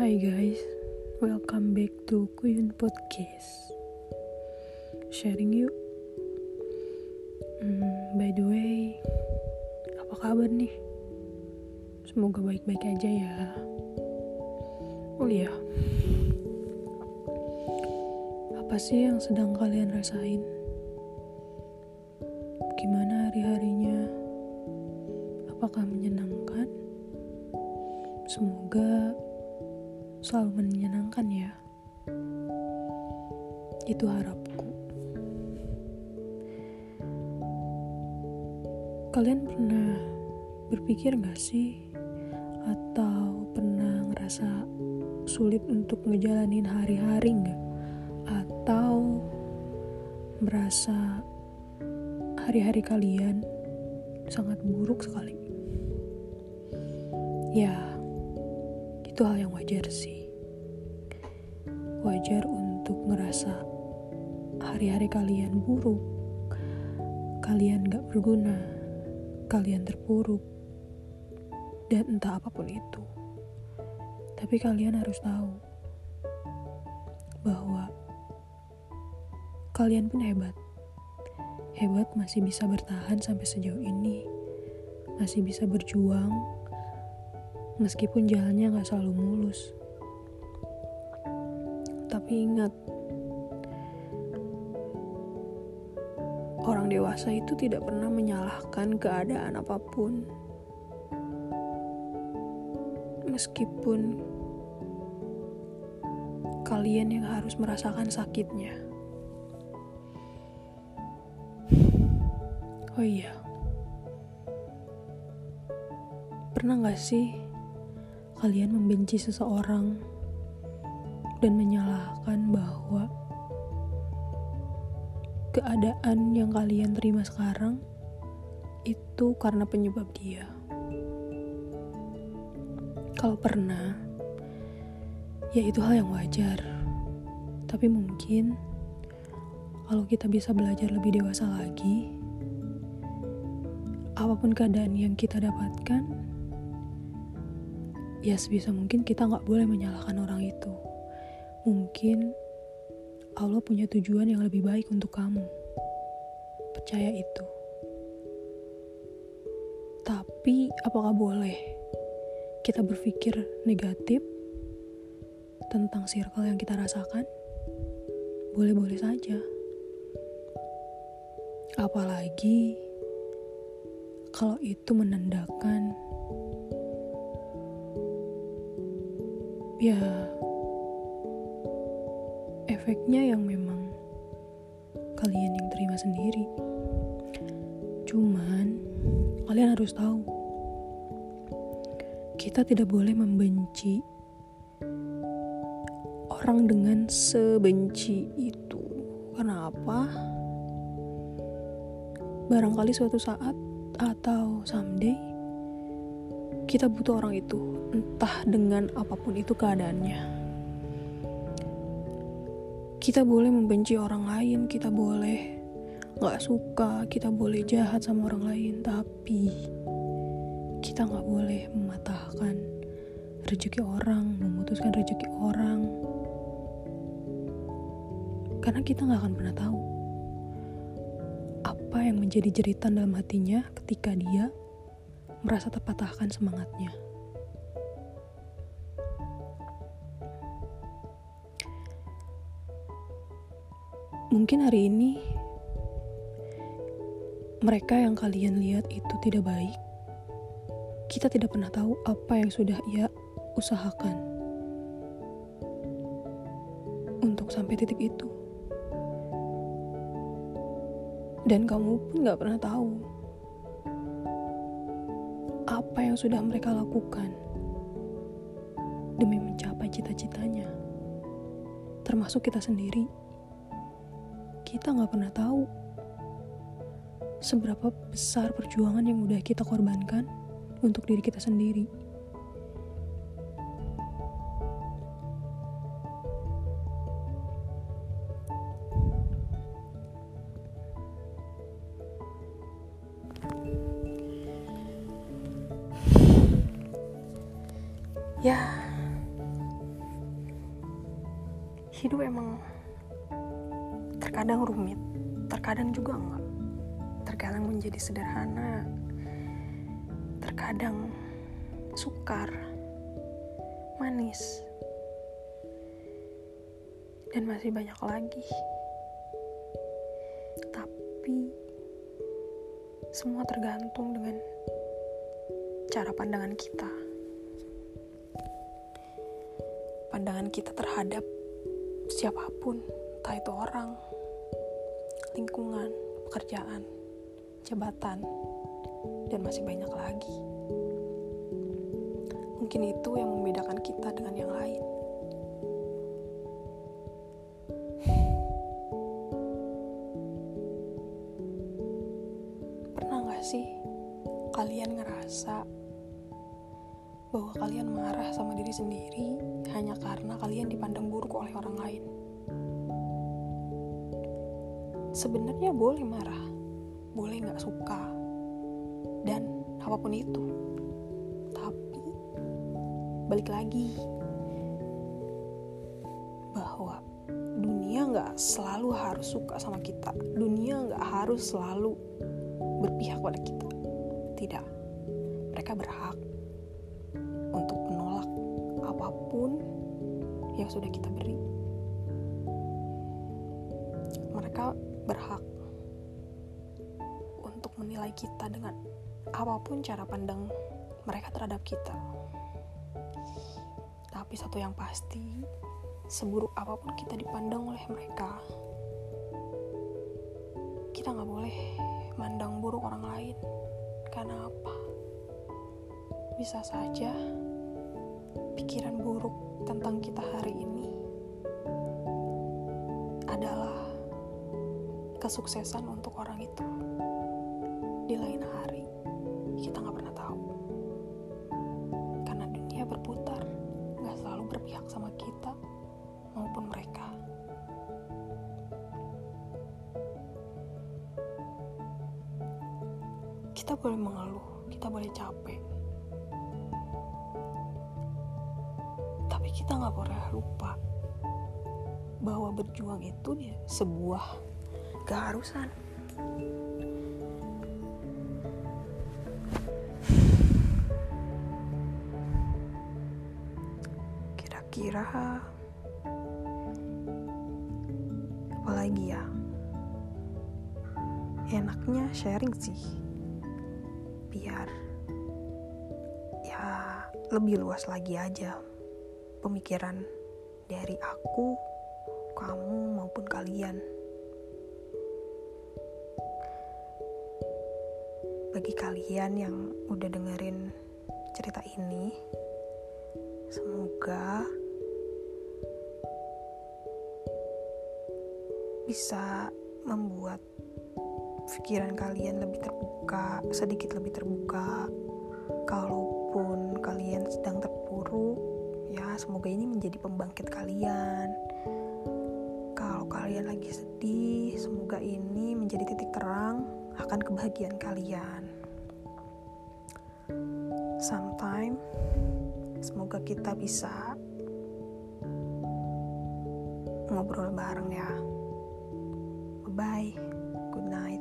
Hai guys, welcome back to Kuyun Podcast. Sharing yuk. Hmm, by the way, apa kabar nih? Semoga baik-baik aja ya. Oh iya, apa sih yang sedang kalian rasain? Gimana hari-harinya? Apakah menyenangkan? Semoga selalu menyenangkan ya. Itu harapku. Kalian pernah berpikir gak sih? Atau pernah ngerasa sulit untuk ngejalanin hari-hari gak? Atau merasa hari-hari kalian sangat buruk sekali? Ya, itu hal yang wajar sih. Wajar untuk ngerasa hari-hari kalian buruk, kalian gak berguna, kalian terpuruk, dan entah apa pun itu. Tapi kalian harus tahu bahwa kalian pun hebat. Hebat masih bisa bertahan sampai sejauh ini, masih bisa berjuang meskipun jalannya gak selalu mulus. Tapi ingat, orang dewasa itu tidak pernah menyalahkan keadaan apa pun. Meskipun kalian yang harus merasakan sakitnya. Oh iya, pernah gak sih kalian membenci seseorang dan menyalahkan bahwa keadaan yang kalian terima sekarang itu karena penyebab dia. Kalau pernah, ya itu hal yang wajar. Tapi mungkin kalau kita bisa belajar lebih dewasa lagi, apa pun keadaan yang kita dapatkan, ya sebisa mungkin kita nggak boleh menyalahkan orang itu. Mungkin Allah punya tujuan yang lebih baik untuk kamu. Percaya itu. Tapi apakah boleh kita berpikir negatif tentang circle yang kita rasakan? Boleh-boleh saja. Apalagi kalau itu menandakan ya efeknya yang memang kalian yang terima sendiri. Cuman kalian harus tahu kita tidak boleh membenci orang dengan sebenci itu. Karena apa barangkali suatu saat atau someday kita butuh orang itu, entah dengan apa pun itu keadaannya. Kita boleh membenci orang lain, kita boleh gak suka, kita boleh jahat sama orang lain, tapi kita gak boleh mematahkan rezeki orang, memutuskan rezeki orang. Karena kita gak akan pernah tahu apa yang menjadi jeritan dalam hatinya ketika dia merasa terpatahkan semangatnya. Mungkin hari ini mereka yang kalian lihat itu tidak baik. Kita tidak pernah tahu apa yang sudah ia usahakan untuk sampai titik itu. Dan kamu pun gak pernah tahu apa yang sudah mereka lakukan demi mencapai cita-citanya, termasuk kita sendiri. Kita nggak pernah tahu seberapa besar perjuangan yang udah kita korbankan untuk diri kita sendiri. Hidup emang terkadang rumit terkadang juga enggak. Terkadang menjadi sederhana terkadang sukar manis dan masih banyak lagi. Tapi semua tergantung dengan cara pandangan kita. Pandangan kita terhadap siapa pun entah itu orang lingkungan pekerjaan jabatan dan masih banyak lagi. Mungkin itu yang membedakan kita dengan yang lain bahwa kalian marah sama diri sendiri hanya karena kalian dipandang buruk oleh orang lain. Sebenarnya boleh marah, boleh nggak suka, dan apa pun itu. Tapi balik lagi bahwa dunia nggak selalu harus suka sama kita. Dunia nggak harus selalu berpihak pada kita. Tidak, mereka berhak apa pun yang sudah kita beri. Mereka berhak untuk menilai kita dengan apa pun cara pandang mereka terhadap kita. Tapi satu yang pasti, seburuk apa pun kita dipandang oleh mereka, kita nggak boleh mandang buruk orang lain. Karena apa? Bisa saja pikiran buruk tentang kita hari ini adalah kesuksesan untuk orang itu. Di lain hari, kita nggak pernah tahu. Karena dunia berputar, nggak selalu berpihak sama kita maupun mereka. Kita boleh mengeluh, kita boleh capek, tapi kita nggak boleh lupa bahwa berjuang itu dia sebuah keharusan. Kira-kira apalagi ya? Enaknya sharing sih, biar ya lebih luas lagi aja pemikiran dari aku, kamu, maupun kalian. Bagi kalian yang udah dengerin cerita ini, semoga bisa membuat pikiran kalian lebih terbuka, sedikit lebih terbuka. Kalaupun kalian sedang terpuruk, ya semoga ini menjadi pembangkit kalian. Kalau kalian lagi sedih semoga ini menjadi titik terang akan kebahagiaan kalian. Sometime semoga kita bisa ngobrol bareng ya. Bye good night